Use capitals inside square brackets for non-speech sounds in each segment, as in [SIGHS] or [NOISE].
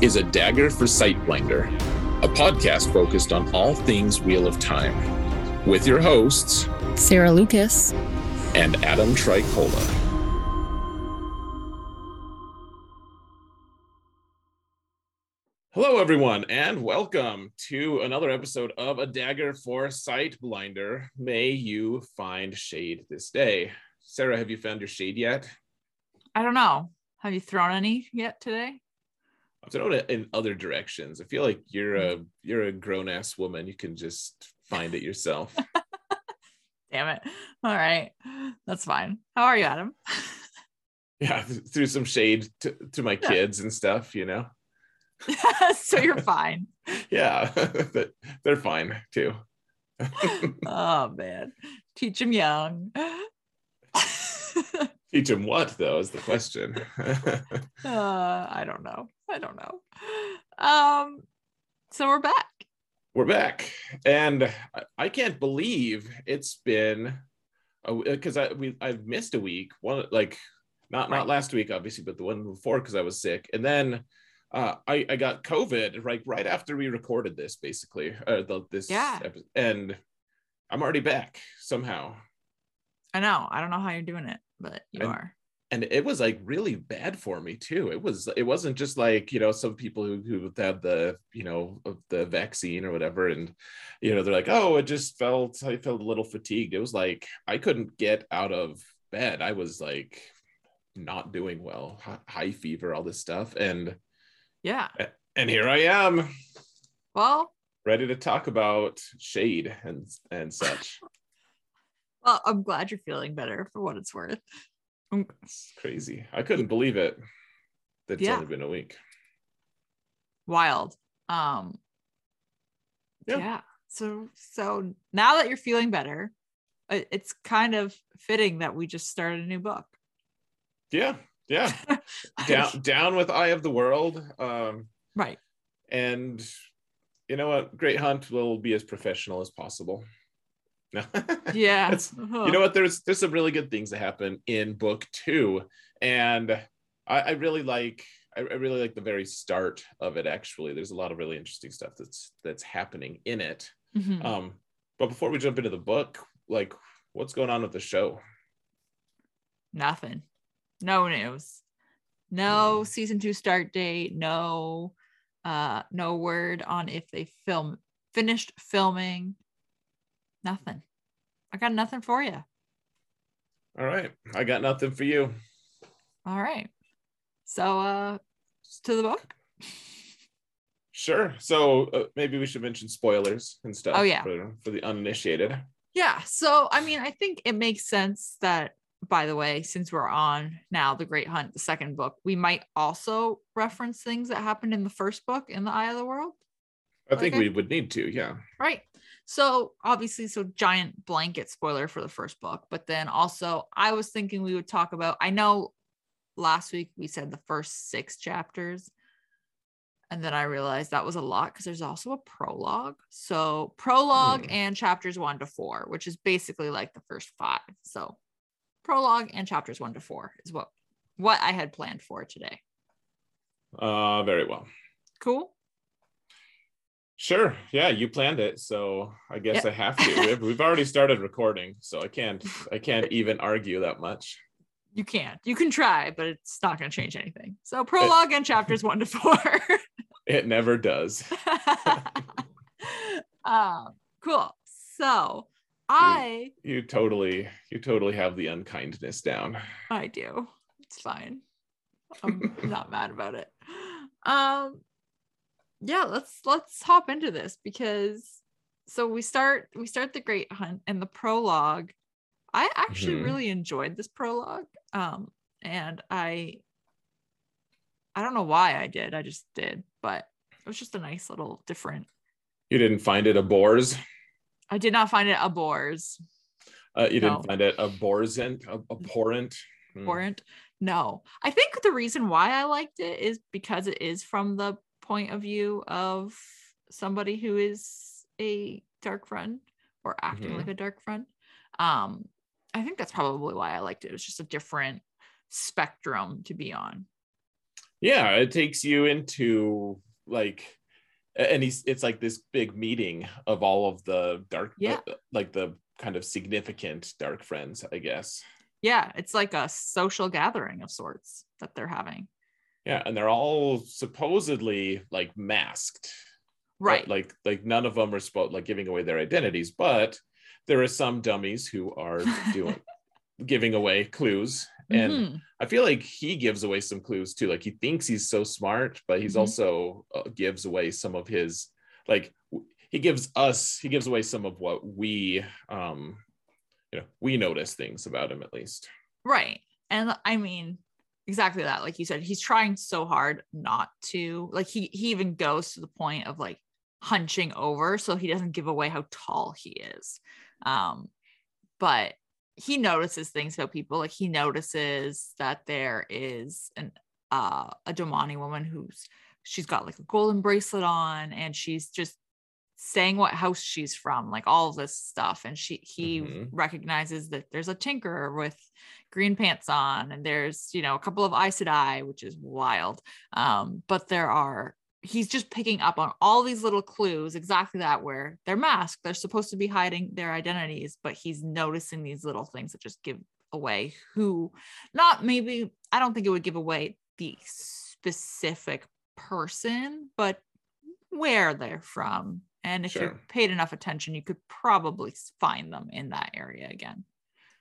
is a dagger for Sightblinder, a podcast focused on all things Wheel of Time, with your hosts Sarah Lucas. and Adam Tricola. Hello, everyone, and welcome to another episode of A Dagger for Sightblinder. May you find shade this day. Sarah, have you found your shade yet? I don't know. Have you thrown any yet today? I've thrown it in other directions. I feel like you're a you're a grown ass woman. You can just find it yourself. [LAUGHS] Damn it. All right. That's fine. How are you, Adam? [LAUGHS] yeah, through some shade to, to my Yeah. kids and stuff, you know. [LAUGHS] so you're fine. Yeah, but they're fine too. Oh man. Teach them young. Teach them what though is the question. uh, I don't know. I don't know. Um, so we're back. We're back, and I- can't believe it's been because I we I've missed a week. One like not Right. not last week obviously, but the one before because I was sick, and then uh, I I got COVID right right after we recorded this basically uh, the, this Yeah. epi- and I'm already back somehow. I know. I don't know how you're doing it, but you are. And it was like really bad for me too. It was it wasn't just like you know some people who, who had the you know the vaccine or whatever and you know they're like oh it just felt i felt a little fatigued. It was like i couldn't get out of bed. I was like not doing well high fever all this stuff and Yeah. and here i am. Well, ready to talk about shade and and such. [LAUGHS] Well, I'm glad you're feeling better for what it's worth. It's crazy i couldn't believe it that it's Yeah. only been a week Wild. Um Yeah. yeah. So so now that you're feeling better, it's kind of fitting that we just started a new book. yeah yeah [LAUGHS] down down with eye of the world um right. and you know what great hunt will be as professional as possible Yeah. [LAUGHS] That's- you know what there's there's some really good things that happen in book two and i, I really like I, I really like the very start of it actually there's a lot of really interesting stuff that's that's happening in it Mhm. um but before we jump into the book like what's going on with the show Nothing. No news. No Mm. season two start date. No uh no word on if they film finished filming. Nothing. I got nothing for you. all right i got nothing for you All right. So uh to the book. Sure. So uh, maybe we should mention spoilers and stuff. Oh, yeah. For, for the uninitiated. Yeah. So I mean, I think it makes sense that by the way, since we're on now the Great Hunt, the second book, we might also reference things that happened in the first book in the Eye of the World. I think Okay. we would need to. Yeah. Right. So obviously, so giant blanket spoiler for the first book, but then also I was thinking we would talk about. I know last week we said the first six chapters, and then I realized that was a lot because there's also a prologue. So prologue Hmm. and chapters one to four, which is basically like the first five. So prologue and chapters one to four is what what I had planned for today. Uh, very well. Cool. Sure. Yeah, you planned it, so I guess. I have to. We've, we've already started recording, so I can't. I [LAUGHS] can't even argue that much. You can't. You can try, but it's not going to change anything. So prologue and chapters one to four. [LAUGHS] It never does. [LAUGHS] um, cool. So I You totally, you totally have the unkindness down. I do. It's fine. I'm not mad about it. Um yeah, let's let's hop into this because so we start we start the great hunt and the prologue. I actually Mhm. really enjoyed this prologue. Um and I I don't know why I did. I just did, but it was just a nice little different. You didn't find it a bores. I did not find it a bores. Uh, you No. didn't find it abhorrent, ab- abhorrent. Hmm. Abhorrent. No, I think the reason why I liked it is because it is from the point of view of somebody who is a dark friend or acting Mhm. like a dark friend. Um, I think that's probably why I liked it. It was just a different spectrum to be on. Yeah, it takes you into like, and he's it's like this big meeting of all of the dark, Yeah. uh, like the kind of significant dark friends, I guess. Yeah, it's like a social gathering of sorts that they're having. Yeah, and they're all supposedly like masked, but, Right. Like like none of them are supposed like giving away their identities, but there are some dummies who are [LAUGHS] doing giving away clues and Mhm. I feel like he gives away some clues too. Like he thinks he's so smart, but he's Mhm. also uh, gives away some of his like w- he gives us he gives away some of what we um you know we notice things about him at least. Right. And I mean, exactly that. Like you said, he's trying so hard not to. Like he he even goes to the point of like hunching over so he doesn't give away how tall he is. Um, but he notices things about people. Like he notices that there is an uh a Domani woman who's she's got like a golden bracelet on and she's just saying what house she's from, like all of this stuff. And she he Mhm. recognizes that there's a tinker with green pants on, and there's you know a couple of Aes Sedai, which is wild. Um, but there are he's just picking up on all these little clues, exactly that where they're masked, they're supposed to be hiding their identities, but he's noticing these little things that just give away who, not maybe I don't think it would give away the specific person, but where they're from. And if Sure. you paid enough attention, you could probably find them in that area again.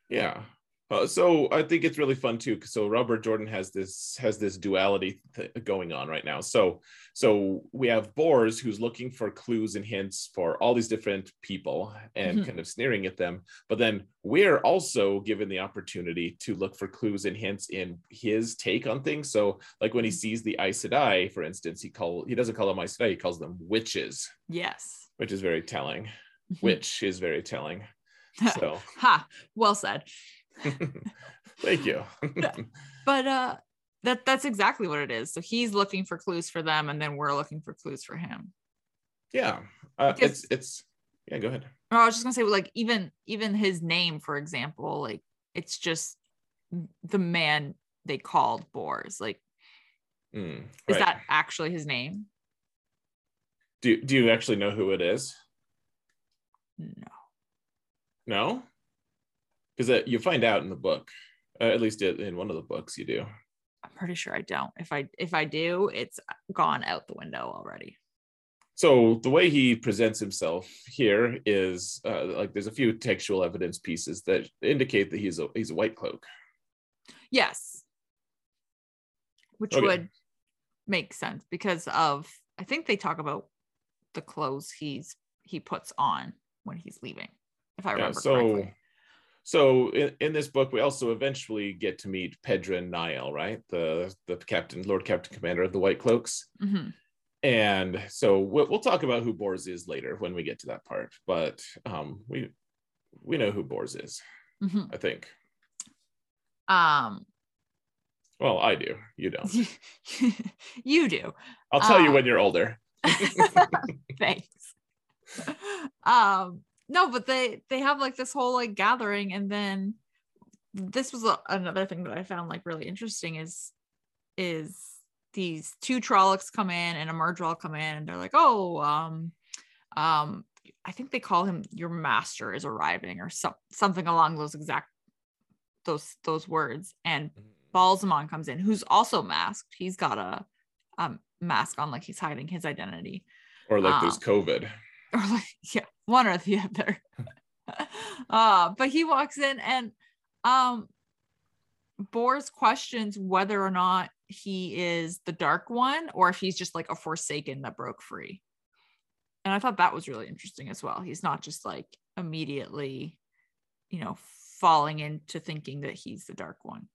Yeah. Uh, so I think it's really fun too. So Robert Jordan has this has this duality th- going on right now. So so we have Bors who's looking for clues and hints for all these different people and Mhm. kind of sneering at them. But then we're also given the opportunity to look for clues and hints in his take on things. So like when he sees the Aes Sedai, for instance, he call he doesn't call them Aes Sedai, he calls them witches, Yes. which is very telling. Mhm. Which is very telling. [LAUGHS] So ha, well said. [LAUGHS] thank you. But uh that that's exactly what it is. So he's looking for clues for them, and then we're looking for clues for him. Yeah, uh, Because- it's it's yeah. Go ahead. Or I was just gonna say, like even even his name, for example, like it's just the man they called Bors. Like, Mm, is that actually his name? do do you actually know who it is? No. No, because you find out in the book. Uh, at least in one of the books, you do. I'm pretty sure I don't. If I if I do, it's gone out the window already. So the way he presents himself here is uh, like there's a few textual evidence pieces that indicate that he's a he's a white cloak. Yes. Which Okay. would make sense because of I think they talk about the clothes he's he puts on when he's leaving, if I Yeah, remember so correctly. So in, in this book we also eventually get to meet Pedron Niall, right? The the captain, Lord Captain Commander of the White Cloaks. Mhm. and so we'll, we'll talk about who Bors is later when we get to that part. But um, we we know who Bors is, Mhm. I think. Um, Well, I do. You don't. [LAUGHS] you do. I'll tell you Uh, when you're older. [LAUGHS] Thanks. [LAUGHS] Um, no, but they they have like this whole like gathering, and then this was a, another thing that I found like really interesting is is these two Trollocs come in and a Myrddraal come in, and they're like, oh, um, um, I think they call him your master is arriving or some, something along those exact those those words, and Ba'alzamon comes in, who's also masked. He's got a um mask on, like he's hiding his identity. Or like um, there's COVID. Or like, [LAUGHS] yeah, one or the [LAUGHS] other. uh, but he walks in and um Bors questions whether or not he is the dark one or if he's just like a forsaken that broke free. And I thought that was really interesting as well. He's not just like immediately, you know, falling into thinking that he's the dark one.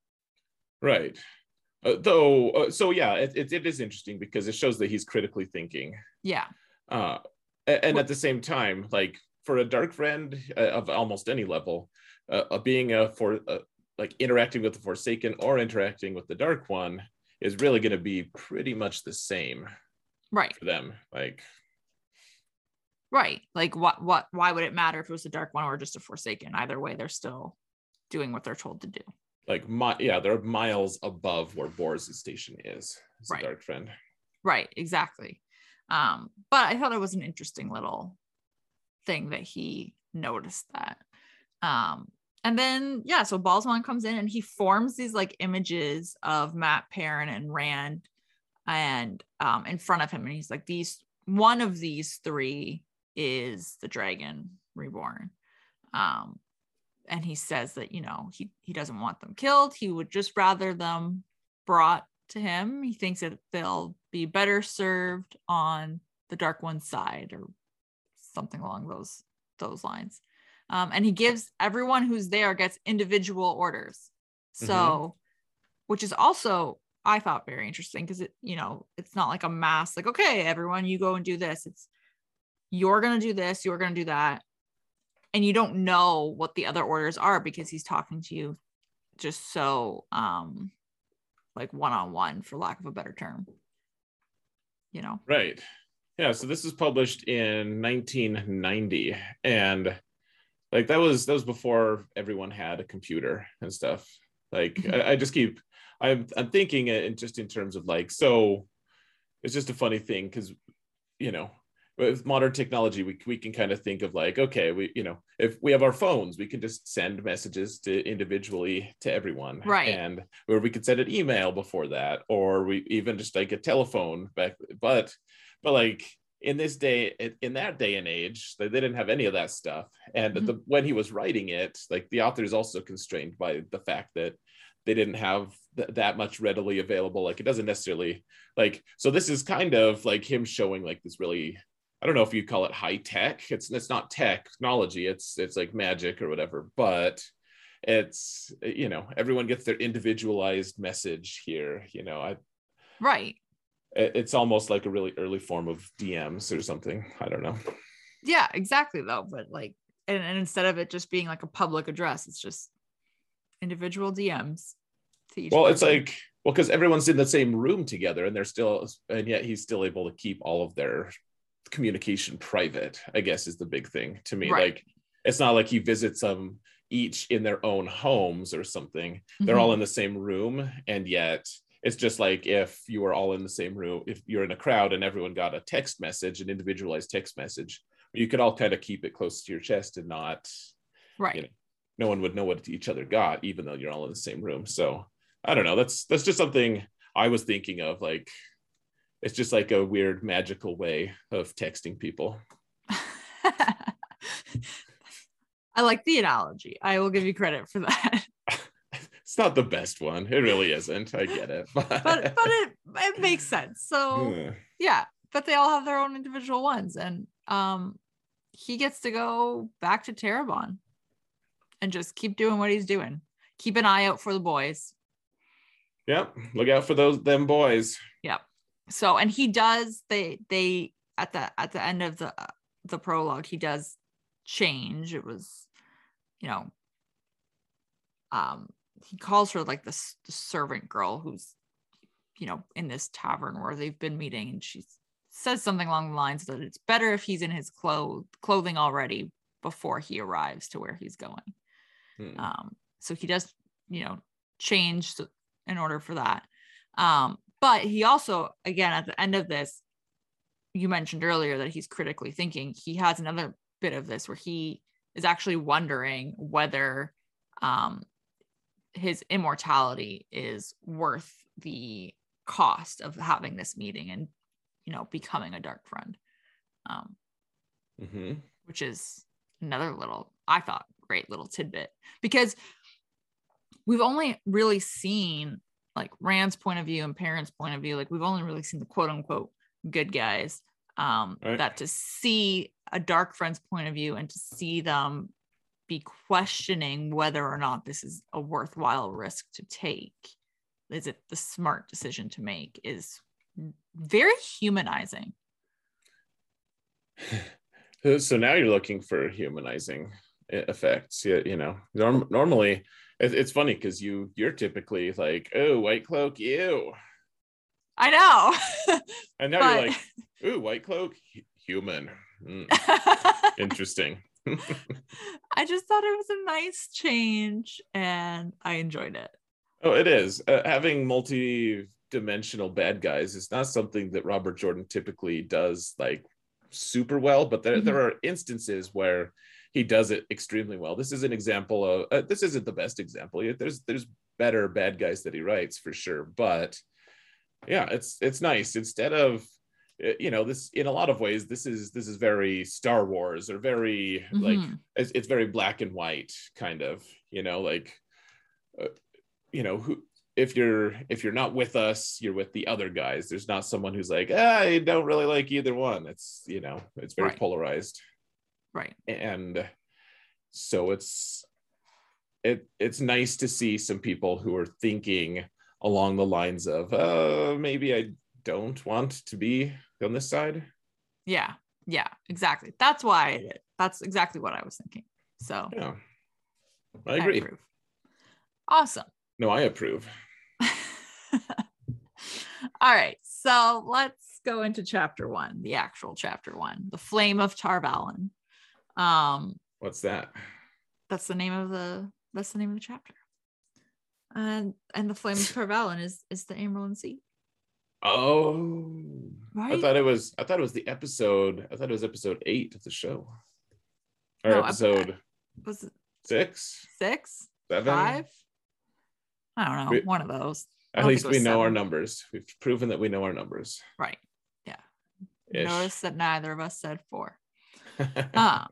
Right. Uh, though, uh, so yeah, it, it, it is interesting because it shows that he's critically thinking. Yeah. Uh, and at the same time, like for a dark friend uh, of almost any level, uh, uh, being a for uh, like interacting with the Forsaken or interacting with the Dark One is really going to be pretty much the same Right. for them. Like, Right. Like what what why would it matter if it was a dark one or just a forsaken? Either way, they're still doing what they're told to do. like my yeah, they're miles above where Bors' station is. As Right. dark friend. Right, exactly. Um, but I thought it was an interesting little thing that he noticed that. Um, and then yeah, so Ba'alzamon comes in and he forms these like images of Mat Perrin and Rand and um in front of him, and he's like, these one of these three is the dragon reborn. Um, and he says that you know he he doesn't want them killed, he would just rather them brought to him. He thinks that they'll be better served on the dark one's side or something along those those lines. Um, and he gives everyone who's there gets individual orders. So, which is also I thought very interesting because it, you know, it's not like a mass, like, okay, everyone, you go and do this. It's you're gonna do this, you're gonna do that. And you don't know what the other orders are because he's talking to you just so um like one-on-one for lack of a better term. You know? Right. Yeah. So this was published in 1990, and like that was that was before everyone had a computer and stuff. Like Mhm. I, I just keep I'm I'm thinking it just in terms of like so. It's just a funny thing because you know with modern technology we, we can kind of think of like okay we you know if we have our phones we can just send messages to individually to everyone Right. and where we could send an email before that or we even just like a telephone back but but like in this day in- that day and age they they didn't have any of that stuff and Mhm. the, when he was writing it like the author is also constrained by the fact that they didn't have th- that much readily available like it doesn't necessarily like so this is kind of like him showing like this really i don't know if you call it high tech it's it's not technology it's it's like magic or whatever but it's you know everyone gets their individualized message here you know i Right. it- it's almost like a really early form of dms or something i don't know Yeah, exactly though. But like and, and instead of it just being like a public address, it's just individual DMs to each well it's like well because everyone's in the same room together and they're still and yet he's still able to keep all of their communication private i guess is the big thing to me Right. like it's not like he visits them each in their own homes or something they're all Mhm. in the same room and yet it's just like if you were all in the same room if you're in a crowd and everyone got a text message an individualized text message you could all kind of keep it close to your chest and not right. you know, no one would know what each other got even though you're all in the same room so i don't know that's that's just something i was thinking of like it's just like a weird magical way of texting people [LAUGHS] I like the analogy. I will give you credit for that. [LAUGHS] it's not the best one it really isn't i get it [LAUGHS] but, But but it it makes sense. So Yeah. yeah, but they all have their own individual ones. And um he gets to go back to Tarabon and just keep doing what he's doing. Keep an eye out for the boys. yep look out for those them boys so and he does they they at the at the end of the the prologue he does change it was you know um he calls her like this the servant girl who's you know in this tavern where they've been meeting and she says something along the lines that it's better if he's in his clothes clothing already before he arrives to where he's going Hmm. um, so he does, you know, change in order for that. Um, but he also, again, at the end of this, you mentioned earlier that he's critically thinking. He has another bit of this where he is actually wondering whether um, his immortality is worth the cost of having this meeting and, you know, becoming a dark friend. Um, Mhm. which is another little i thought great little tidbit because we've only really seen like rand's point of view and Perrin's point of view like we've only really seen the quote unquote good guys um Right. that to see a dark friend's point of view and to see them be questioning whether or not this is a worthwhile risk to take is it the smart decision to make is very humanizing. [LAUGHS] so now you're looking for humanizing effects. Yeah, you know, norm- normally it's funny because you you're typically like, oh, white cloak, ew. I know. [LAUGHS] and now but... you're like, ooh, white cloak, human. Mm. [LAUGHS] Interesting. [LAUGHS] I just thought it was a nice change and I enjoyed it. Oh, it is. Uh, having multi dimensional bad guys is not something that Robert Jordan typically does like super well, but there, mm-hmm. there are instances where he does it extremely well. This is an example of uh, this isn't the best example. There's there's better bad guys that he writes for sure, but yeah, it's it's nice instead of uh, you know this in a lot of ways this is this is very star wars or very mm-hmm. like it's, it's, very black and white kind of you know like uh, you know who if you're if you're not with us you're with the other guys there's not someone who's like ah, i don't really like either one it's you know it's very right. polarized right. And so it's it it's nice to see some people who are thinking along the lines of uh maybe i don't want to be on this side. Yeah. Yeah exactly. That's why that's exactly what i was thinking. So yeah. I agree. I awesome. No, I approve. [LAUGHS] All right. So let's go into chapter one, the actual chapter one, the flame of Tar Valon. Um, what's that? That's the name of the that's the name of the chapter. And and the flames [LAUGHS] of Tar is is the Amyrlin Seat. Oh, right. I thought it was. I thought it was the episode. I thought it was episode eight of the show. Or no, episode was it six, six, seven, five. I don't know, we, one of those. At least we know seven. our numbers. We've proven that we know our numbers. Right. Yeah. Ish. Notice that neither of us said four. Uh.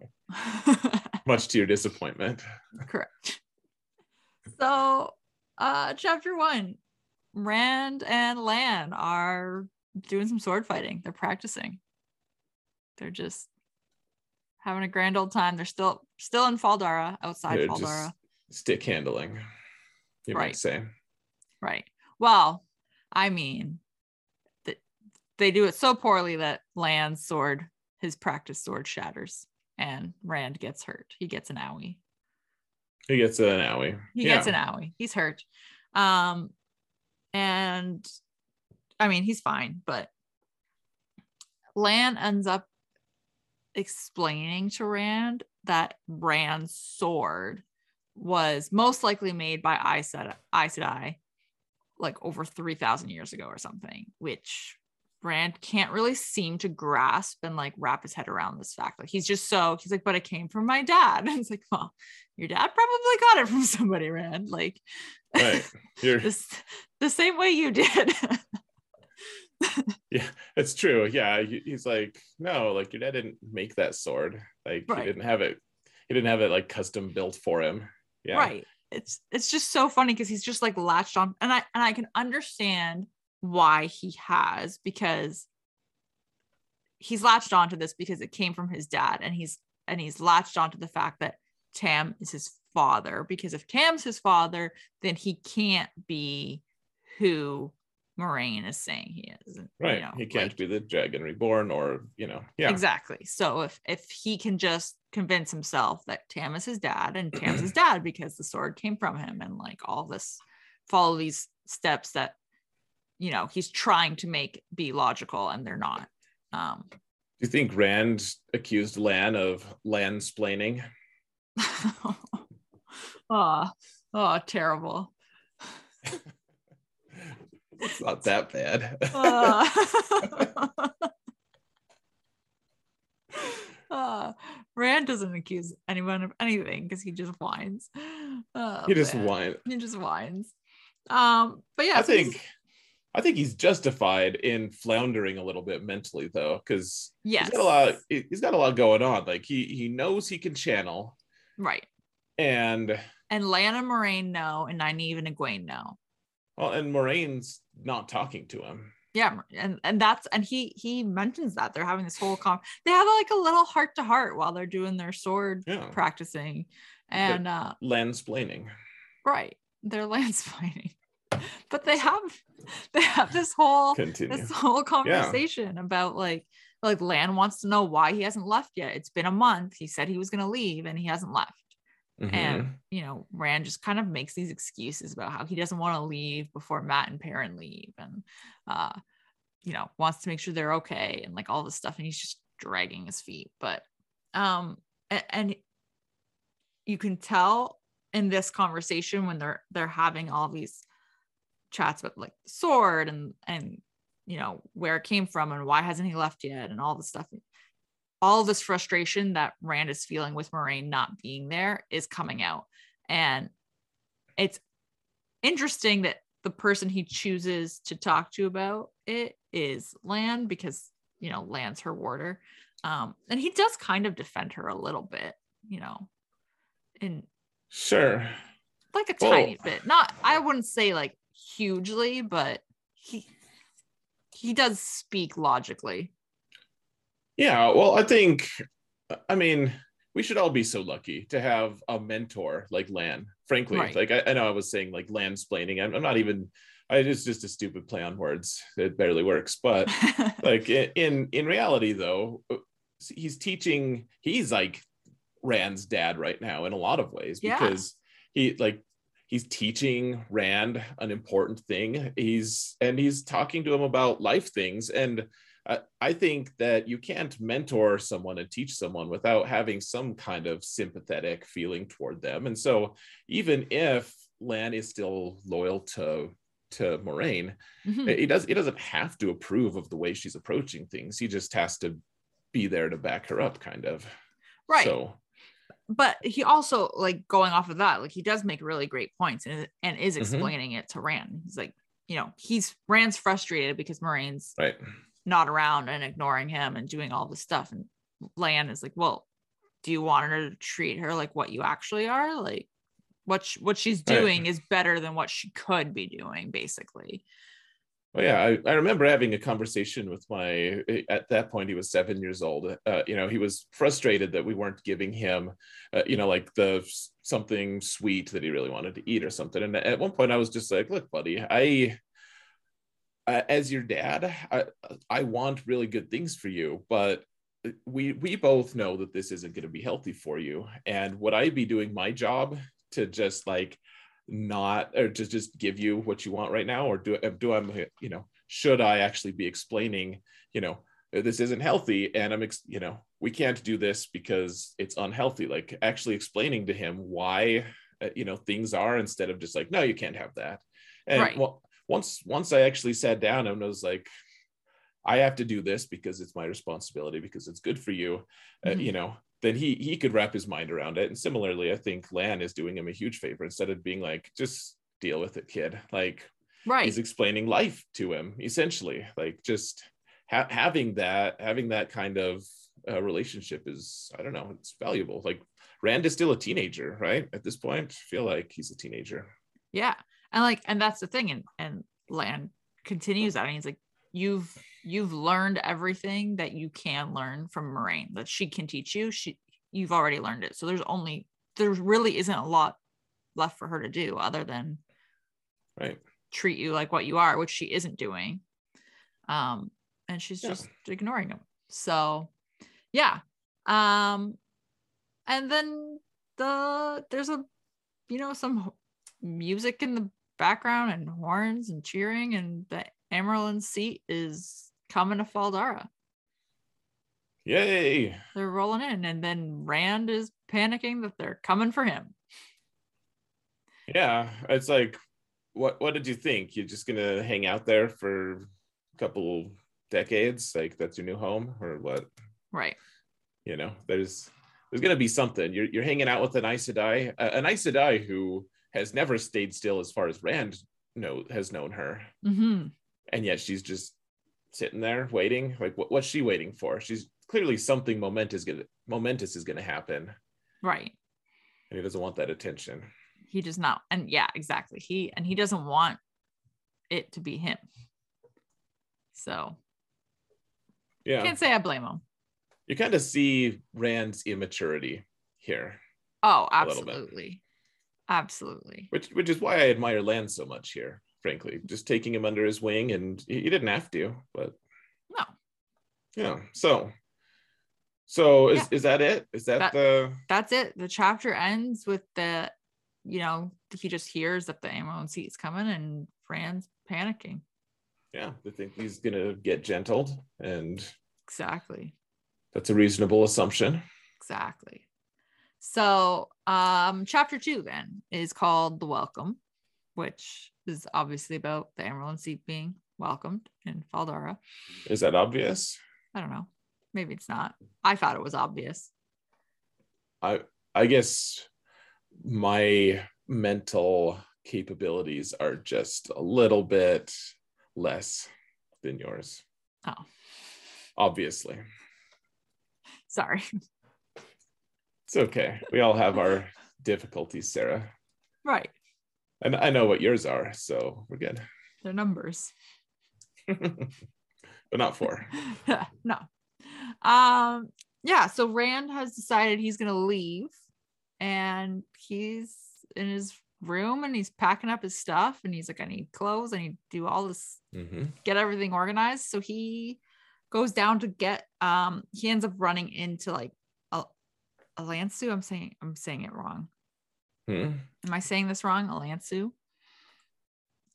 [LAUGHS] Much to your disappointment. Correct. So, uh, chapter one Rand and Lan are doing some sword fighting. They're practicing. They're just having a grand old time. They're still still in Fal Dara, outside They're Fal Dara. Stick handling you right. might say. Right. Well, I mean, they do it so poorly that Lan's sword, his practice sword, shatters, and Rand gets hurt. He gets an owie. He gets an owie. He yeah. gets an owie. He's hurt. Um, and I mean, he's fine, but Lan ends up explaining to Rand that Rand's sword was most likely made by Aes Sedai like over 3,000 years ago or something, which Rand can't really seem to grasp and like wrap his head around this fact. Like he's just so he's like, but it came from my dad. [LAUGHS] And it's like, well, your dad probably got it from [LAUGHS] somebody, Rand. Like right. [LAUGHS] This, the same way you did. yeah, it's true. Yeah. He's like, no, like your dad didn't make that sword. Like right. he didn't have it, he didn't have it like custom built for him yeah. right it's it's just so funny because he's just like latched on and i and i can understand why he has because he's latched onto this because it came from his dad and he's and he's latched onto the fact that tam is his father because if tam's his father then he can't be who Moiraine is saying he is. Right. You know, he can't like, be the dragon reborn or, you know, yeah. Exactly. So if if he can just convince himself that Tam is his dad and Tam's his [CLEARS THROAT] dad because the sword came from him and like all this follow these steps that you know he's trying to make be logical and they're not. Um Do you think Rand accused Lan of lansplaining? [LAUGHS] oh, oh, terrible. [LAUGHS] it's not that bad. [LAUGHS] uh, uh, Rand doesn't accuse anyone of anything because he just whines. Oh, he just whines. He just whines. Um, but yeah, I think I think he's justified in floundering a little bit mentally though, because yes. he's got a lot. He's got a lot going on. Like he he knows he can channel, right? And and Lana Moiraine know, and Nynaeve and Egwene know. Well, and Moiraine's not talking to him. Yeah, and and that's and he he mentions that they're having this whole con. They have like a little heart to heart while they're doing their sword yeah. practicing, and uh landsplaining. Right, they're [LAUGHS] landsplaining. But they have [LAUGHS] they have this whole Continue. this whole conversation about like like Lan wants to know why he hasn't left yet. It's been a month. He said he was gonna leave and he hasn't left. Mhm. And you know, Rand just kind of makes these excuses about how he doesn't want to leave before Mat and Perrin leave and uh you know, wants to make sure they're okay and like all this stuff and he's just dragging his feet. But um a- and you can tell in this conversation when they're they're having all these chats about like the sword and and you know where it came from and why hasn't he left yet and all the stuff. All this frustration that rand is feeling with moiraine not being there is coming out. And it's interesting that the person he chooses to talk to about it is lan because you know lan's her warder. Um and he does kind of defend her a little bit you know and Sure. like a Well- tiny bit. Not i wouldn't say like hugely but he he does speak logically Yeah. Well, I think, I mean, we should all be so lucky to have a mentor like Lan. Frankly, Right. like I, I know I was saying like Lan splaining. I'm, I'm not even. I, it's just a stupid play on words. It barely works. But [LAUGHS] like in in reality, though, he's teaching. He's like Rand's dad right now in a lot of ways Yeah. because he like he's teaching Rand an important thing. He's and he's talking to him about life things and. I- I think that you can't mentor someone and teach someone without having some kind of sympathetic feeling toward them. And so, even if Lan is still loyal to to Moiraine, Mhm. he does he doesn't have to approve of the way she's approaching things. He just has to be there to back her up, kind of. right So but he also like going off of that like he does make really great points and, and is Mhm. explaining it to rand. He's like you know he's rand's frustrated because moiraine's right, not around and ignoring him and doing all this stuff. And lan is like well do you want her to treat her like what you actually are? Like what what she's Right. doing is better than what she could be doing basically Well, yeah, I, I remember having a conversation with my, at that point, he was seven years old. Uh, you know, he was frustrated that we weren't giving him, uh, you know, like the something sweet that he really wanted to eat or something. And at one point, I was just like, look, buddy, I, as your dad, I, I want really good things for you, but we we both know that this isn't going to be healthy for you. And would I be doing my job to just like not or to just give you what you want right now or do do I you know should I actually be explaining you know this isn't healthy and I'm ex- you know we can't do this because it's unhealthy like actually explaining to him why uh, you know things are instead of just like no you can't have that and Right. well, once once I actually sat down and I was like I have to do this because it's my responsibility because it's good for you uh, Mhm. you know then he he could wrap his mind around it and similarly i think lan is doing him a huge favor instead of being like just deal with it kid like right he's explaining life to him essentially like just ha- having that having that kind of uh, relationship is i don't know it's valuable like rand is still a teenager right at this point I feel like he's a teenager Yeah. And like, and that's the thing. And and Lan continues that. And he's like, You've you've learned everything that you can learn from Moiraine that she can teach you. She you've already learned it. So there's only there really isn't a lot left for her to do other than right treat you like what you are, which she isn't doing. Um, and she's Yeah. just ignoring him. So yeah. Um, and then the there's a you know some music in the background and horns and cheering, and the Amyrlin seat is coming to Fal Dara. yay. They're rolling in, and then Rand is panicking that they're coming for him. yeah it's like what what did you think? You're just gonna hang out there for a couple decades? Like that's your new home or what? Right. you know there's there's going to be something. You're, you're hanging out with an Aes Sedai, uh, an Aes Sedai who has never stayed still as far as Rand know has known her. Hmm and yet she's just sitting there waiting like what, what's she waiting for she's clearly something momentous gonna momentous is going to happen Right. and he doesn't want that attention He does not. And yeah, exactly. He and he doesn't want it to be him. So yeah can't say I blame him. you kind of see Rand's immaturity here Oh, A little bit. absolutely. Absolutely. which which is why I admire Lan so much here frankly, just taking him under his wing, and he, he didn't have to, but No. yeah. So, so is Yeah. is that it? Is that, That- the That's it. The chapter ends with the, you know, he just hears that the ammo seat is coming and Fran's panicking. yeah? They think he's gonna get gentled, and Exactly. that's a reasonable assumption. Exactly. So, um, chapter two then is called The Welcome, which is obviously about the Amyrlin Seat being welcomed in Fal Dara. Is that obvious? I don't know. Maybe it's not. I thought it was obvious. I I guess my mental capabilities are just a little bit less than yours. Oh, Obviously. sorry. It's okay. We all have our difficulties, Sarah. right. And I know what yours are, so we're good. They're numbers. [LAUGHS] but not four. [LAUGHS] no. Um, yeah, so Rand has decided he's gonna leave and he's in his room and he's packing up his stuff and he's like, I need clothes, I need to do all this, hmm get everything organized. So he goes down to get um he ends up running into like a a Lansu. I'm saying I'm saying it wrong. Hmm. Am I saying this wrong? Alansu.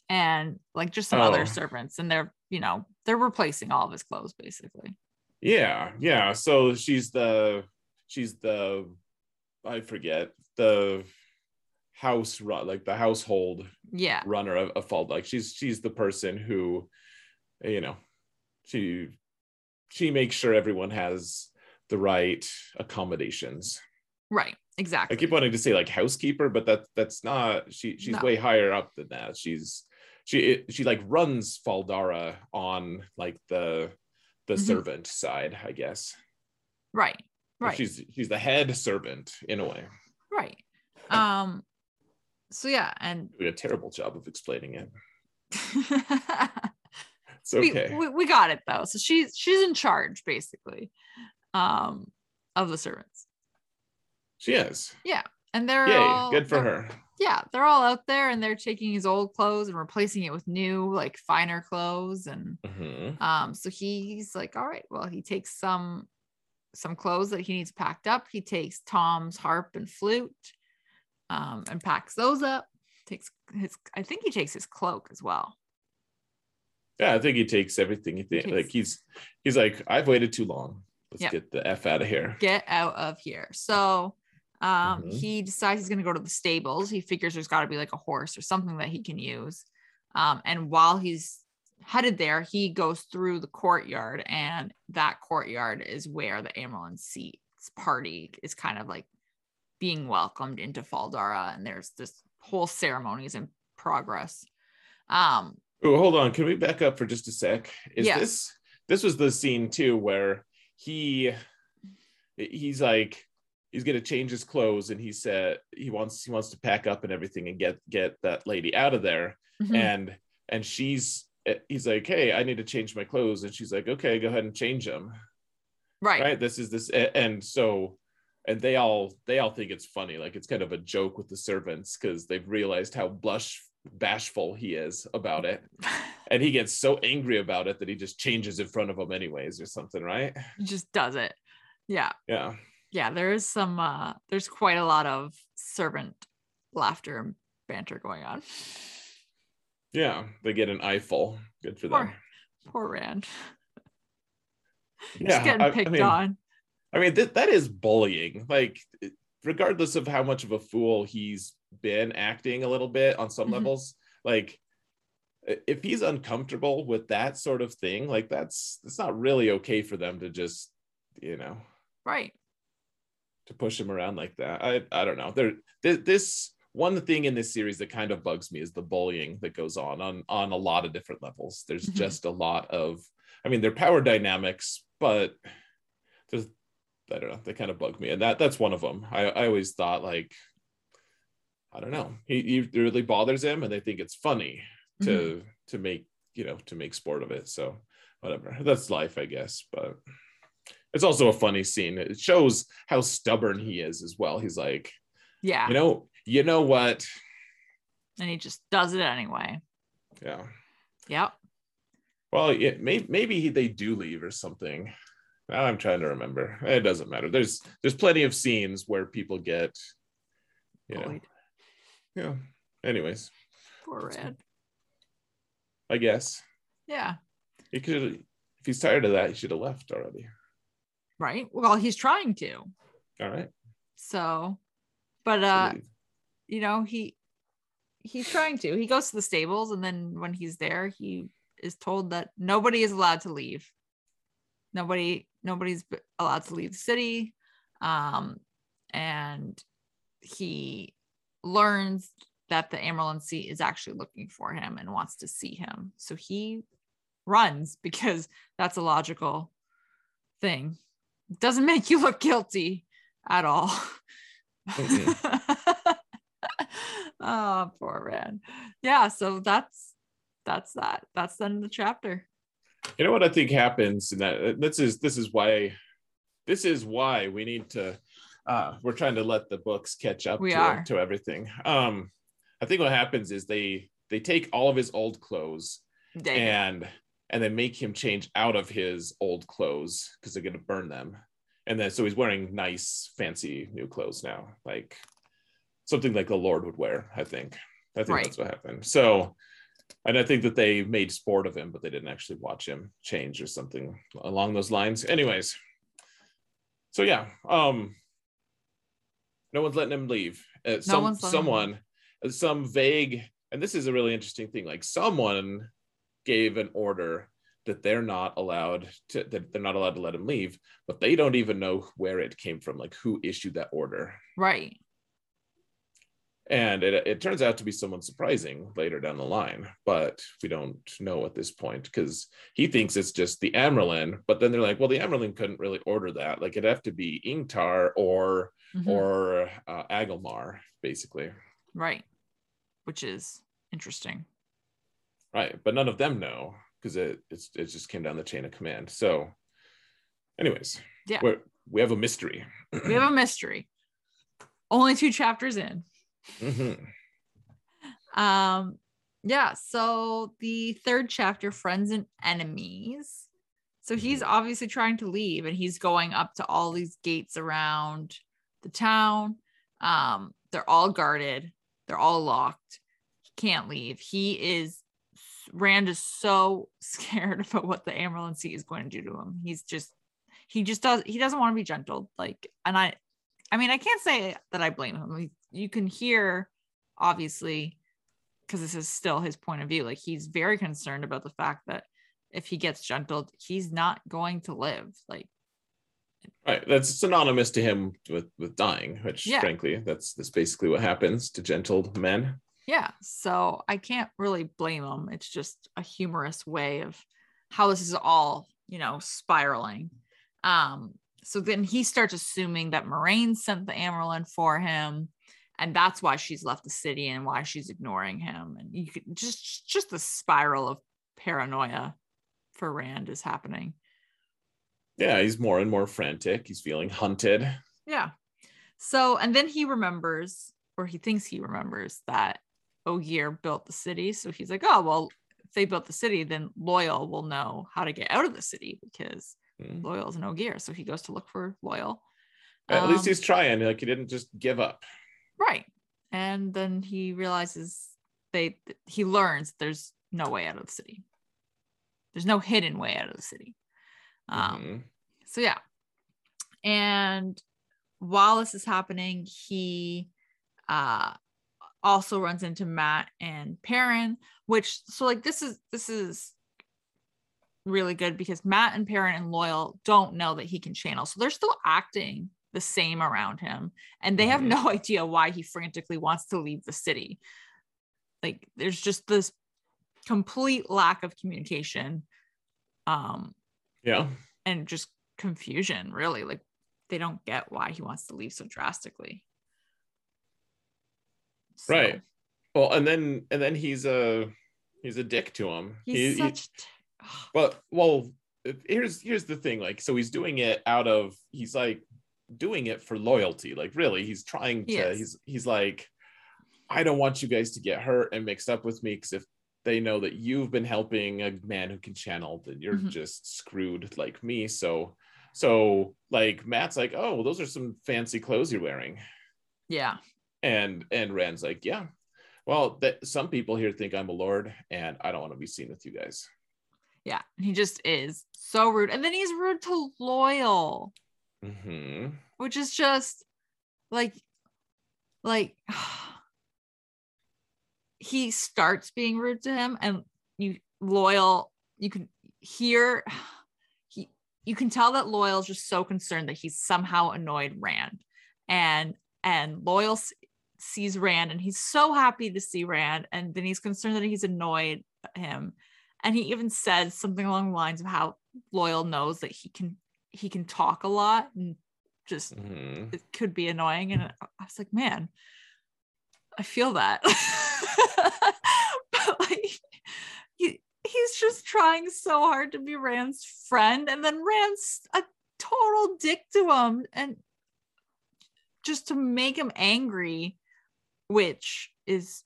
And like just some other Oh. servants, and they're you know, they're replacing all of his clothes basically. Yeah, yeah. So she's the she's the I forget the house run like the household Yeah. runner of, of fault. Like she's she's the person who, you know, she she makes sure everyone has the right accommodations. Right. I keep wanting to say like housekeeper, but that that's not she she's No. way higher up than that. She's she she like runs Fal Dara on like the the Mhm. servant side, I guess. right. Like, Right. She's she's the head servant in a way. right. Um so yeah, and Doing a terrible job of explaining it. [LAUGHS] It's we, okay. we we got it though. So she's she's in charge basically um of the servants. She is. Yeah. And they're Yay, all good for her. Yeah, they're all out there and they're taking his old clothes and replacing it with new, like finer clothes. And Mhm. um, so he's like, all right, well, he takes some some clothes that he needs packed up. He takes Thom's harp and flute, um, and packs those up. Takes his, I think he takes his cloak as well. Yeah, I think he takes everything. He takes- like he's he's like, I've waited too long. Let's Yep. get the f out of here. Get out of here. So um, Mhm. he decides he's going to go to the stables. He figures there's got to be like a horse or something that he can use. Um, and while he's headed there, he goes through the courtyard, and that courtyard is where the Amyrlin Seats party is kind of like being welcomed into Fal Dara, and there's this whole ceremonies in progress. Um, Oh, hold on. Can we back up for just a sec? Is Yeah. this this was the scene too where he he's like he's gonna change his clothes and he said he wants he wants to pack up and everything and get get that lady out of there. Mhm, and and she's he's like hey i need to change my clothes. And she's like okay go ahead and change them right, right? This is this and so and they all they all think it's funny. Like it's kind of a joke with the servants because they've realized how blush bashful he is about it. [LAUGHS] And he gets so angry about it that he just changes in front of them anyways or something right? He just does it. Yeah. yeah yeah there is some uh there's quite a lot of servant laughter and banter going on. Yeah they get an eyeful. Good for them. poor, poor rand [LAUGHS] yeah just getting I- I picked mean- on. I mean, th- that is bullying. Like, regardless of how much of a fool he's been acting a little bit on some Mhm. levels, like, if he's uncomfortable with that sort of thing, like, that's it's not really okay for them to just, you know, right to push him around like that. I I don't know. There, th- this one thing in this series that kind of bugs me is the bullying that goes on on on a lot of different levels. There's Mhm. just a lot of, I mean, they're power dynamics, but there's I don't know. They kind of bug me, and that that's one of them. I I always thought like, I don't know. He, he really bothers him, and they think it's funny to Mm-hmm. to make you know to make sport of it. So whatever. That's life, I guess. But it's also a funny scene. It shows how stubborn he is as well. He's like, yeah you know, you know what? and he just does it anyway Yeah. Yep. Well, yeah, maybe maybe they do leave or something. Now I'm trying to remember. It doesn't matter. There's there's plenty of scenes where people get, you know, yeah. Anyways, Poor Rand. I guess Yeah. he could. If he's tired of that, he should have left already. Right. Well, he's trying to. All right. So, but uh, you know, he he's trying to. He goes to the stables, and then when he's there, he is told that nobody is allowed to leave. Nobody, nobody's allowed to leave the city. Um, and he learns that the Sea is actually looking for him and wants to see him. So he runs [LAUGHS] because that's a logical thing. Doesn't make you look guilty at all. [LAUGHS] oh, poor man. Yeah, so that's that's that. That's the end of the chapter. You know what I think happens, and that this is this is why this is why we need to. Uh, we're trying to let the books catch up We to, are. to everything. Um, I think what happens is they they take all of his old clothes Dang. and and then make him change out of his old clothes because they're going to burn them. And then so he's wearing nice fancy new clothes now like something like the lord would wear i think. I think Right. that's what happened. So and i think that they made sport of him but they didn't actually watch him change or something along those lines. Anyways. So yeah um no one's letting him leave. Uh, some, letting him someone uh, some vague and this is a really interesting thing like someone gave an order that they're not allowed to that they're not allowed to let him leave but they don't even know where it came from like who issued that order right. and it, it turns out to be someone surprising later down the line but we don't know at this point because he thinks it's just the Amyrlin but then they're like well the Amyrlin couldn't really order that like it'd have to be Ingtar or Mhm. or uh, Agelmar basically right. Which is interesting. Right but none of them know because it it's, it just came down the chain of command so anyways Yeah. we're, we have a mystery We have a mystery. Only two chapters in. Mhm. Um, yeah, so the third chapter, Friends and Enemies. So he's obviously trying to leave and he's going up to all these gates around the town. Um, they're all guarded, they're all locked. He can't leave. He is Rand is so [LAUGHS] scared about what the Amyrlin Sea is going to do to him. He's just he just does he doesn't want to be gentled. Like, and I I mean, I can't say that I blame him. You can hear obviously because this is still his point of view like he's very concerned about the fact that if he gets gentled he's not going to live like right that's synonymous to him with with dying which Yeah. frankly that's that's basically what happens to gentled men yeah so i can't really blame him it's just a humorous way of how this is all you know spiraling um so then he starts assuming that Moiraine sent the Amyrlin for him and that's why she's left the city and why she's ignoring him and you could just just the spiral of paranoia for Rand is happening yeah he's more and more frantic he's feeling hunted Yeah. So, and then he remembers, or he thinks he remembers that Ogier built the city. So he's like, oh, well, if they built the city, then Loial will know how to get out of the city because Mm. Loial's an Ogier. So he goes to look for Loial. at least Um, he's trying like he didn't just give up right. And then he realizes they, he learns there's no way out of the city. There's no hidden way out of the city. Um, Mhm. so yeah and while this is happening he uh also runs into mat and perrin which so like this is this is really good because mat and perrin and loial don't know that he can channel so they're still acting the same around him and they have Mhm. no idea why he frantically wants to leave the city. Like there's just this complete lack of communication um yeah. and just confusion really like they don't get why he wants to leave so drastically So, Right. well and then and then he's a he's a dick to him he's He- he- such But well, here's here's the thing. Like, so he's doing it out of he's like doing it for loyalty. Like, really, he's trying to. He. He's he's like, I don't want you guys to get hurt and mixed up with me because if they know that you've been helping a man who can channel then you're Mhm. just screwed like me so so like mat's like oh those are some fancy clothes you're wearing Yeah. And and rand's like yeah well that some people here think i'm a lord and i don't want to be seen with you guys Yeah. He just is so rude. And then he's rude to Loial, hmm which is just like, like, [SIGHS] he starts being rude to him, and you, Loial, you can hear, [SIGHS] he, you can tell that Loial's just so concerned that he's somehow annoyed Rand. And, and Loial sees Rand and he's so happy to see Rand. And then he's concerned that he's annoyed him. And he even says something along the lines of how Loial knows that he can he can talk a lot and just hmm it could be annoying. And I was like, man, I feel that. [LAUGHS] but like he he's just trying so hard to be Rand's friend, and then Rand's a total dick to him, and just to make him angry, which is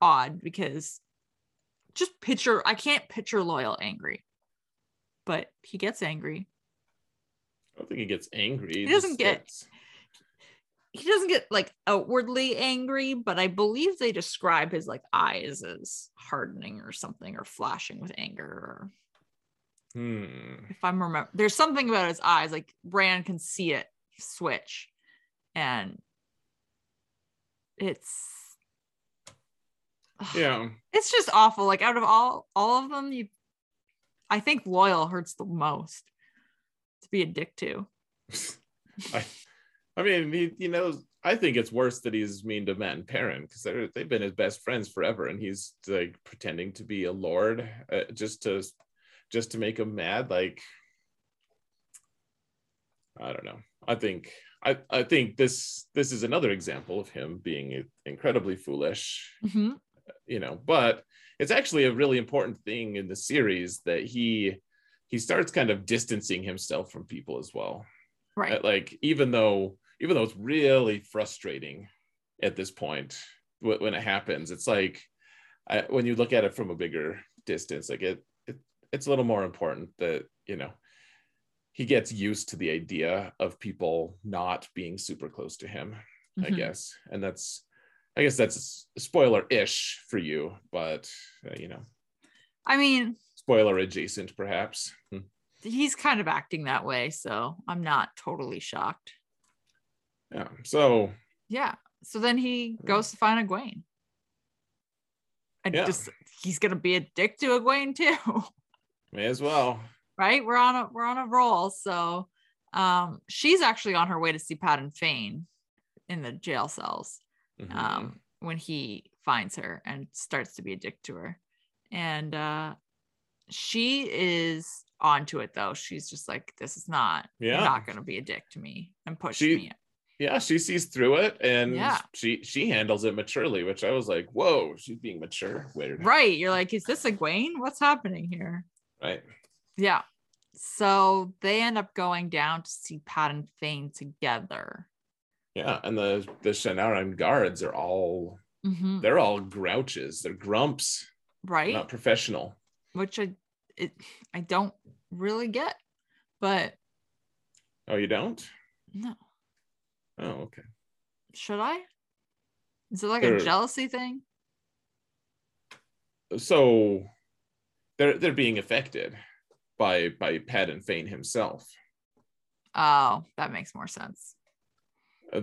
odd because just picture I can't picture loial angry, but he gets angry. i don't think he gets angry He doesn't get- gets- He doesn't get like outwardly angry, but I believe they describe his like eyes as hardening or something or flashing with anger or hmm if I'm remember there's something about his eyes, like Rand can see it switch. And it's yeah it's just awful. Like out of all all of them, you I think loial hurts the most to be a dick to. [LAUGHS] I, I mean, he, he knows. I think it's worse that he's mean to Mat and Perrin because they're they've been his best friends forever, and he's like pretending to be a lord uh, just to just to make him mad. Like, I don't know. I think I I think this this is another example of him being incredibly foolish. Mhm. You know, but it's actually a really important thing in the series that he he starts kind of distancing himself from people as well Right. like even though even though it's really frustrating at this point when it happens it's like I, when you look at it from a bigger distance like it, it it's a little more important that you know he gets used to the idea of people not being super close to him i Mhm. guess and that's i guess that's spoiler-ish for you but uh, you know I mean, spoiler adjacent perhaps Hmm. he's kind of acting that way, so I'm not totally shocked. yeah so Yeah. So then he goes to find Egwene. And Yeah. just he's gonna be a dick to Egwene too. [LAUGHS] may as well right? We're on a we're on a roll. So um she's actually on her way to see Padan Fain in the jail cells Mhm. um when he finds her and starts to be a dick to her. And uh she is onto it though. She's just like, this is not you're Yeah. not gonna be a dick to me and push She- me. yeah she sees through it and Yeah. she she handles it maturely which i was like whoa she's being mature weird Right. You're like, is this Egwene? What's happening here? right Yeah. So they end up going down to see Pat and Fane together. yeah and the the shienaran guards are all Mhm. they're all grouches they're grumps Right. not professional Which I it I don't really get. But oh you don't no. oh okay Should I? Is it like They're- a jealousy thing? so they're they're being affected by by padan fain himself. Oh, that makes more sense.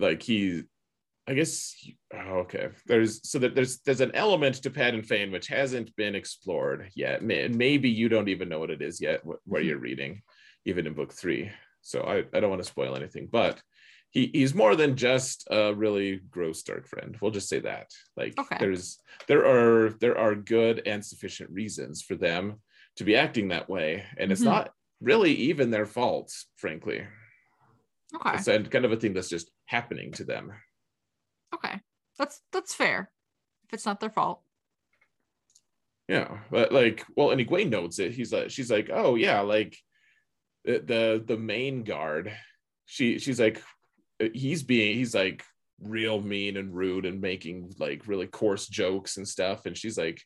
like he i guess oh, okay. There's so that there's there's an element to pat and fane which hasn't been explored yet. Maybe you don't even know what it is yet wh- where you're reading even in book three. So i, I don't want to spoil anything but he, he's more than just a really gross dark friend. We'll just say that. Like Okay. there's there are there are good and sufficient reasons for them to be acting that way and it's Mhm. not really even their fault frankly Okay. it's kind of a thing that's just happening to them Okay. That's that's fair. If it's not their fault. Yeah, but like, well, and Egwene notes it. He's like, she's like, oh yeah, like the the, the main guard. She she's like, he's being he's like real mean and rude and making like really coarse jokes and stuff. And she's like,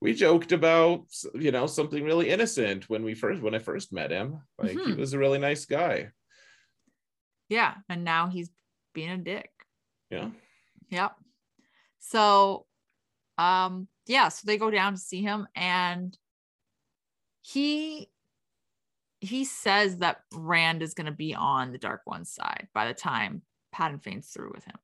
we joked about you know something really innocent when we first when I first met him. Like he Mhm. was a really nice guy. Yeah. And now he's being a dick. Yeah. Yep. So, um, yeah, so they go down to see him and he he says that Rand is going to be on the Dark One's side by the time Padan Fain's through with him.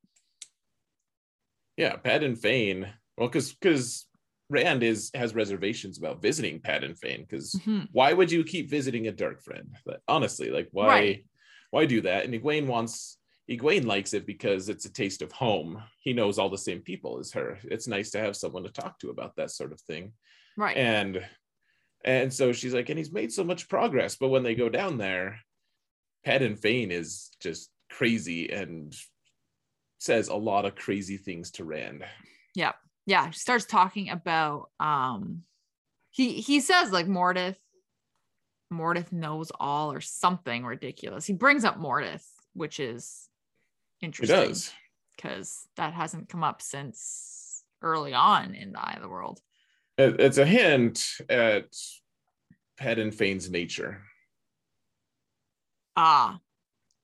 Yeah, Padan Fain. Well, because because Rand is has reservations about visiting Padan Fain. Because Mhm. why would you keep visiting a dark friend? Like, honestly, like why Right. why do that? And Egwene wants Egwene likes it because it's a taste of home. He knows all the same people as her. It's nice to have someone to talk to about that sort of thing. Right. And and so she's like, and he's made so much progress. But when they go down there, Padan Fain is just crazy and says a lot of crazy things to Rand. yeah, she starts talking about um he he says like Mordeth Mordeth knows all or something ridiculous. He brings up Mordeth, which is He interesting. does. because that hasn't come up since early on in the Eye of the World. It- It's a hint at Padan Fain's nature. Ah,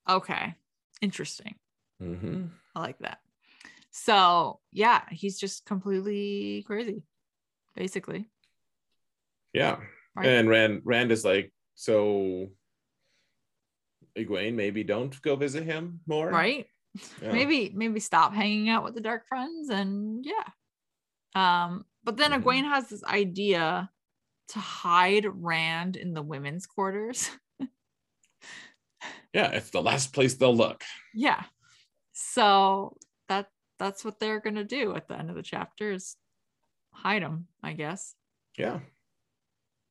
okay, interesting. Mm-hmm. I like that. So yeah, he's just completely crazy, basically. Yeah. Right. And Rand Rand is like, so Egwene, maybe don't go visit him more. Right? Yeah. Maybe maybe stop hanging out with the Dark Friends and yeah. Um, but then Mhm. Egwene has this idea to hide Rand in the women's quarters. [LAUGHS] Yeah, it's the last place they'll look. yeah so that's what they're gonna do at the end of the chapter is hide them i guess Yeah.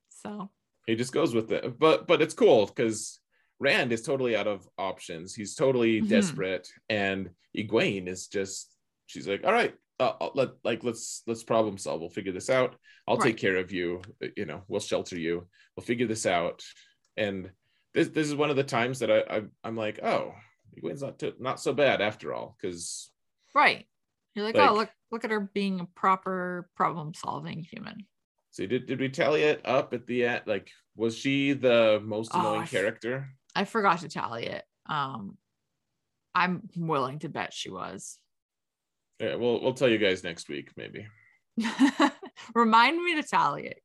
so He just goes with it. But but it's cool because Rand is totally out of options. He's totally Mhm. desperate. And Egwene is just she's like, all right, uh, uh, let like let's let's problem solve. We'll figure this out. I'll Right. take care of you. uh, You know, we'll shelter you. We'll figure this out. And this this is one of the times that I, I I'm like, oh, Egwene's not too, not so bad after all. Because right you're like, Like- oh look look at her being a proper problem solving human see, did did we tally it up at the end? Like, was she the most Oh, annoying I f- character? i forgot to tally it um i'm willing to bet she was Yeah, we'll we'll tell you guys next week, maybe. [LAUGHS] remind me to tally it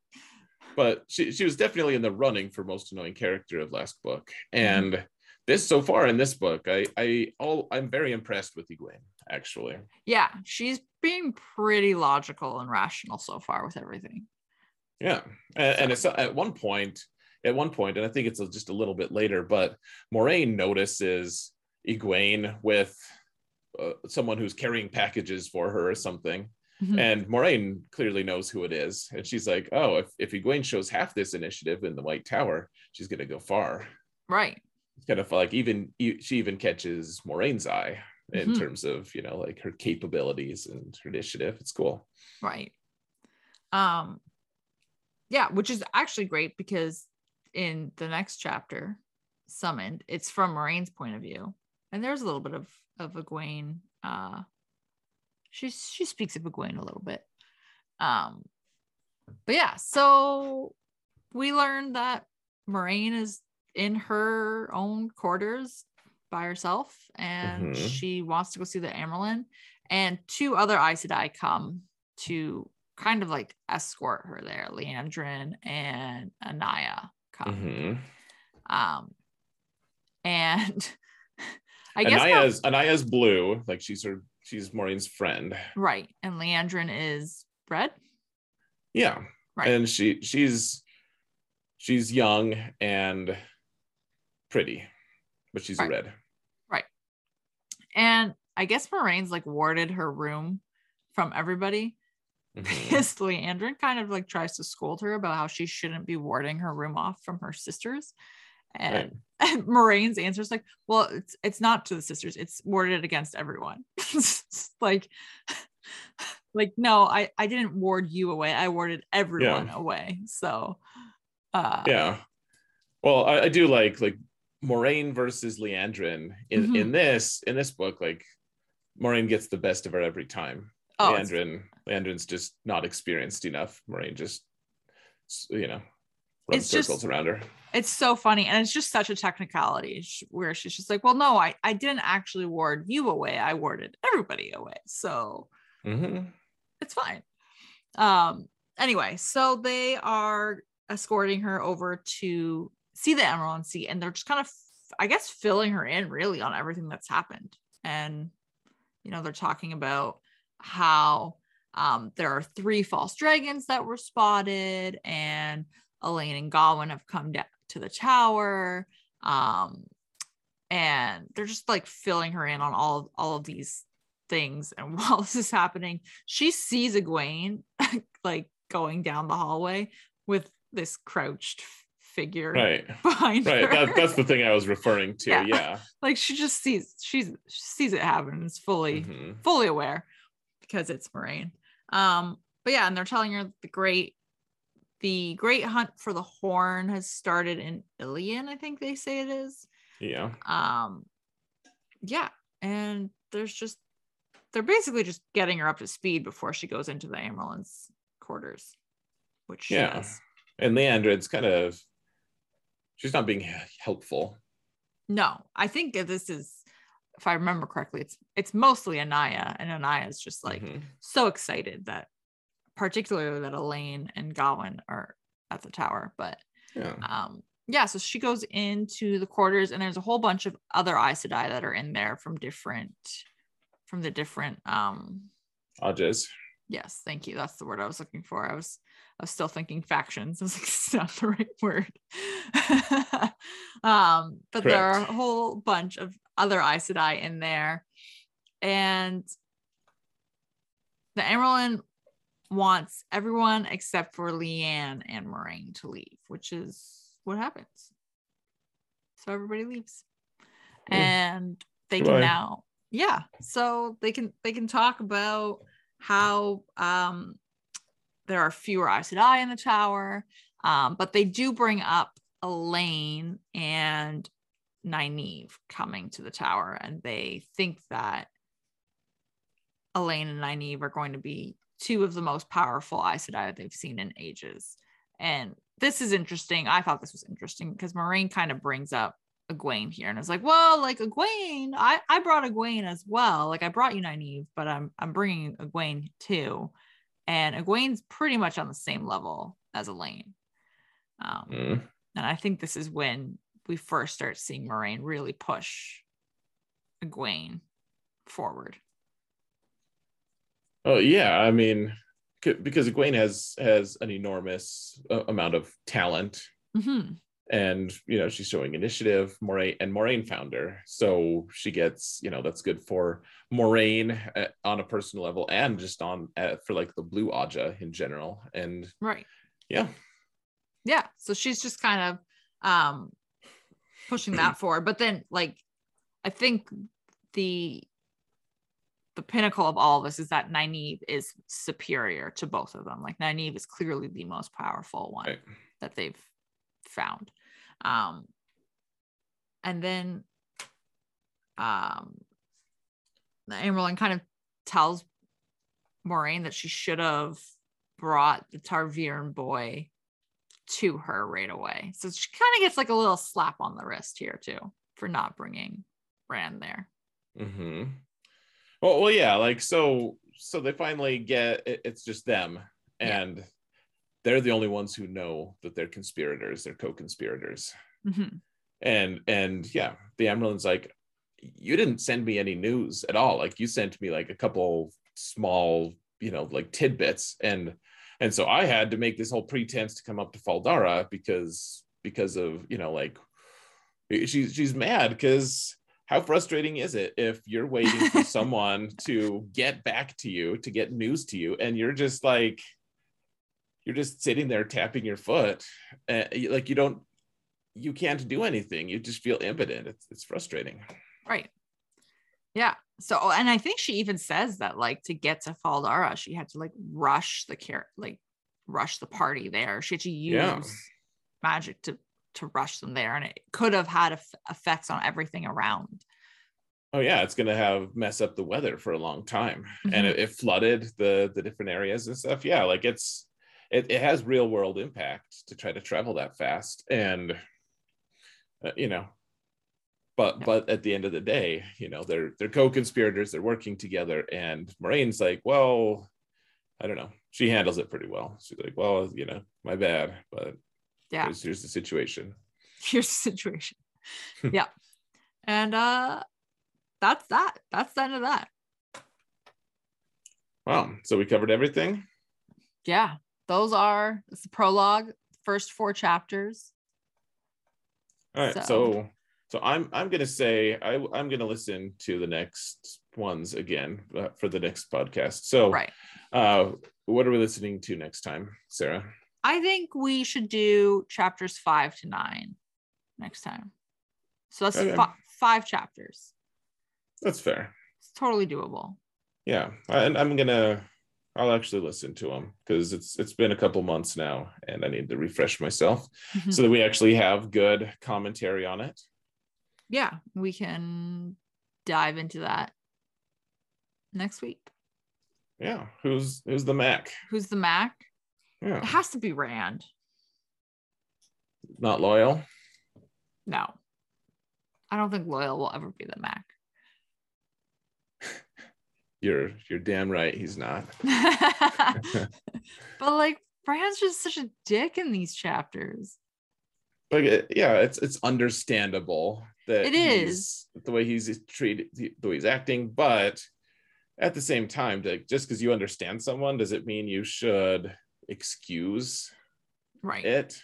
but she, she was definitely in the running for most annoying character of last book Mm-hmm. and this so far in this book i i all i'm very impressed with Egwene actually. Yeah she's being pretty logical and rational so far with everything. Yeah and, and it's at one point at one point and i think it's just a little bit later but moiraine notices Egwene with uh, someone who's carrying packages for her or something. Mhm. and Moiraine clearly knows who it is. And she's like oh if, if Egwene shows half this initiative in the white tower she's going to go far. Right. It's kind of like even she even catches Moiraine's eye in Mhm. terms of you know like her capabilities and her initiative. It's cool. right um yeah which is actually great because in the next chapter summoned it's from moiraine's point of view and there's a little bit of of Egwene uh she she speaks of Egwene a little bit um but yeah so we learned that moiraine is in her own quarters by herself and Mhm. she wants to go see the Amyrlin and two other Aes Sedai come to kind of like escort her there. Liandrin and Anaiya come. Mhm. Um, and [LAUGHS] I guess Anaiya's Anaiya's blue, like she's her she's Moiraine's friend. right, and Liandrin is red. Yeah, Right. and she she's she's young and pretty, but she's Right. a red. Right. And I guess Moiraine's like warded her room from everybody Mhm. [LAUGHS] because Liandrin kind of like tries to scold her about how she shouldn't be warding her room off from her sisters. And, [LAUGHS] and Moiraine's answer is like, well, it's it's not to the sisters, it's warded against everyone. [LAUGHS] Like, like, no, I, I didn't ward you away. I warded everyone away. So uh yeah. Well, I, I do like like Moiraine versus Liandrin in Mhm. in this in this book. Like Moiraine gets the best of her every time. Oh, Liandrin, Liandrin's just not experienced enough. Moiraine just, you know, runs It's just- circles around her. it's so funny and it's just such a technicality where she's just like well no i i didn't actually ward you away i warded everybody away so hmm it's fine um anyway so they are escorting her over to see the amyrlin sea and they're just kind of i guess filling her in really on everything that's happened. And you know they're talking about how um there are three false dragons that were spotted and elayne and Gawyn have come down to the tower um and they're just like filling her in on all all of these things. And [LAUGHS] while this is happening she sees Egwene [LAUGHS] like going down the hallway with this crouched figure Right. [LAUGHS] behind Right. her. That, that's the thing I was referring to. Yeah. Yeah. [LAUGHS] like she just sees she's she sees it happen is fully Mhm. fully aware because it's Moiraine. Um, but yeah, and they're telling her the great the great hunt for the horn has started in Illian, I think they say it is. Yeah. Um, yeah, and there's just they're basically just getting her up to speed before she goes into the Amyrlin's quarters, which Yeah. does. And Liandrin's kind of, she's not being helpful. No, I think this is, if I remember correctly, it's it's mostly Anaiya, and Anaiya is just like Mhm. so excited that, particularly that Elayne and Gawyn are at the tower. But yeah. um, yeah, so she goes into the quarters, and there's a whole bunch of other Aes Sedai that are in there from different, from the different. um Ajas. Yes, thank you. That's the word I was looking for. I was I was still thinking factions. [LAUGHS] I was like, it's not the right word. [LAUGHS] um, but there are a whole bunch of other Aes Sedai in there. And the Amyrlin wants everyone except for Leane and Moiraine to leave, which is what happens. So everybody leaves. Hmm. And they can now, yeah. So they can they can talk about how um there are fewer Aes Sedai in the tower. Um, but they do bring up Elayne and Nynaeve coming to the tower, and they think that Elayne and Nynaeve are going to be two of the most powerful Aes Sedai they've seen in ages. And this is interesting. I thought this was interesting because Moiraine kind of brings up Egwene here and is like, well, like Egwene, I, I brought Egwene as well. Like I brought you Nynaeve, but I'm I'm bringing Egwene too. And Egwene's pretty much on the same level as Elayne. Um, Mm. and I think this is when we first start seeing Moiraine really push Egwene forward. Oh yeah. I mean, because Egwene has has an enormous uh, amount of talent, hmm and you know she's showing initiative. Moiraine and Moiraine found her, so she gets you know that's good for Moiraine uh, on a personal level and just on uh, for like the Blue Aja in general. And Right. yeah, yeah so she's just kind of um pushing that [CLEARS THROAT] forward but then like i think the the pinnacle of all of this is that Nynaeve is superior to both of them like Nynaeve is clearly the most powerful one Right. that they've found um and then um the kind of tells Moiraine that she should have brought the Tarviran boy to her right away. So she kind of gets like a little slap on the wrist here too for not bringing Rand there. Mm-hmm. Well, well, yeah, like so. So they finally get it, it's just them, Yeah. They're the only ones who know that they're conspirators. They're co-conspirators, Mhm. and and yeah, the Amyrlin's like, you didn't send me any news at all. Like you sent me like a couple small, you know, like tidbits, and and so I had to make this whole pretense to come up to Fal Dara because because of you know like she's she's mad because how frustrating is it if you're waiting for [LAUGHS] someone to get back to you to get news to you and you're just like you're just sitting there tapping your foot uh, like you don't you can't do anything you just feel impotent it's, it's frustrating Right. Yeah. So, oh, and I think she even says that like to get to Fal Dara, she had to like rush the care, like rush the party there. She had to use Yeah. magic to to rush them there, and it could have had eff- effects on everything around. oh yeah, it's gonna have mess up the weather for a long time, Mhm. and it, it flooded the the different areas and stuff. Yeah, like it's it, it has real world impact to try to travel that fast, and uh, you know, but but at the end of the day, you know, they're they're co-conspirators, they're working together, and Moiraine's like, well, I don't know, she handles it pretty well. She's like, well, you know, my bad, but Yeah. here's, here's the situation. [LAUGHS] Here's the situation. [LAUGHS] yeah. And uh that's that. That's the end of that. Wow, so we covered everything. Yeah. Those are it's the prologue, first four chapters. All right, So- so so I'm I'm gonna say I I'm gonna listen to the next ones again uh, for the next podcast. So Right. uh, what are we listening to next time, Sarah? I think we should do chapters five to nine next time. So that's Okay. fi- five chapters. That's fair. It's totally doable. Yeah, and I'm gonna I'll actually listen to them because it's it's been a couple months now, and I need to refresh myself Mhm. so that we actually have good commentary on it. yeah, we can dive into that next week. Yeah, who's who's the Mac? Who's the Mac? Yeah, It has to be Rand. not loial. No. I don't think Loial will ever be the Mac. You're you're damn right. He's not. [LAUGHS] [LAUGHS] but like Rand's just such a dick in these chapters. but yeah it's it's understandable that it is the way he's treated the way he's acting but at the same time like just because you understand someone does it mean you should excuse Right. it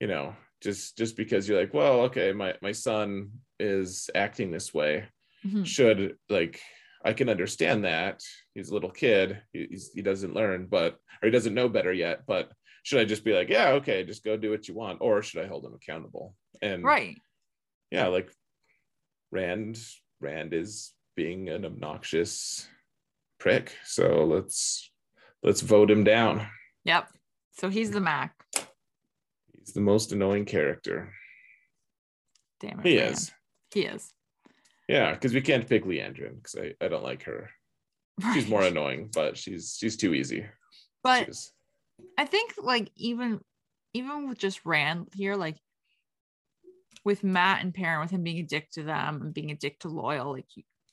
you know just just because you're like well okay my my son is acting this way Mhm. should like i can understand that he's a little kid he, he doesn't learn but or he doesn't know better yet but should i just be like yeah okay just go do what you want or should i hold him accountable and Right. yeah like rand rand is being an obnoxious prick so let's let's vote him down Yep. So he's the Mac. he's the most annoying character Damn it. he Rand. is He is. Yeah because we can't pick liandrin because I, I don't like her she's more annoying but she's she's too easy But I think like even even with just Rand here, like with Mat and Perrin, with him being a dick to them and being a dick to Loial, like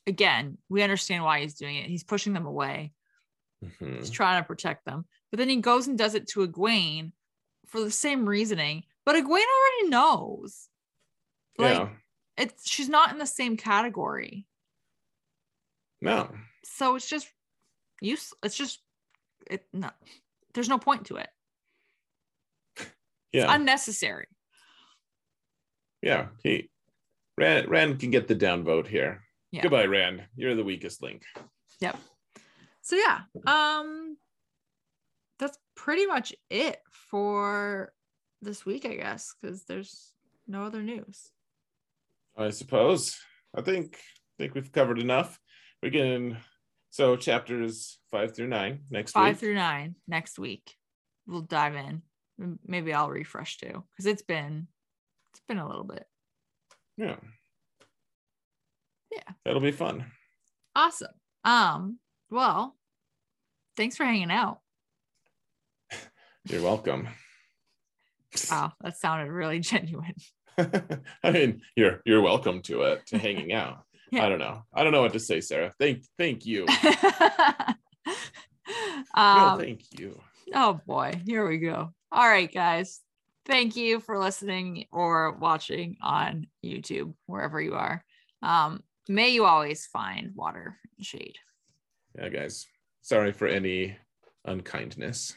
again, we understand why he's doing it. He's pushing them away. Mhm. He's trying to protect them. But then he goes and does it to Egwene for the same reasoning. But Egwene already knows. Like yeah it's she's not in the same category. no So it's just use it's just it no there's no point to it. It's yeah unnecessary. yeah he rand rand can get the downvote here Yeah. goodbye rand you're the weakest link Yep. So yeah, um that's pretty much it for this week, I guess, because there's no other news. I suppose. I think I think we've covered enough. We can so chapters five through nine next Five week. through nine next week. We'll dive in. Maybe I'll refresh too, because it's been it's been a little bit. yeah. Yeah. That'll be fun. Awesome. Um, well, thanks for hanging out. [LAUGHS] You're welcome. Wow, that sounded really [LAUGHS] genuine. [LAUGHS] I mean, you're you're welcome to it, to hanging out. [LAUGHS] Yeah. I don't know. I don't know what to say, Sarah. Thank thank you. [LAUGHS] no, um, thank you. Oh boy, here we go. All right, guys. Thank you for listening or watching on YouTube, wherever you are. Um, may you always find water and shade. Yeah, guys. Sorry for any unkindness.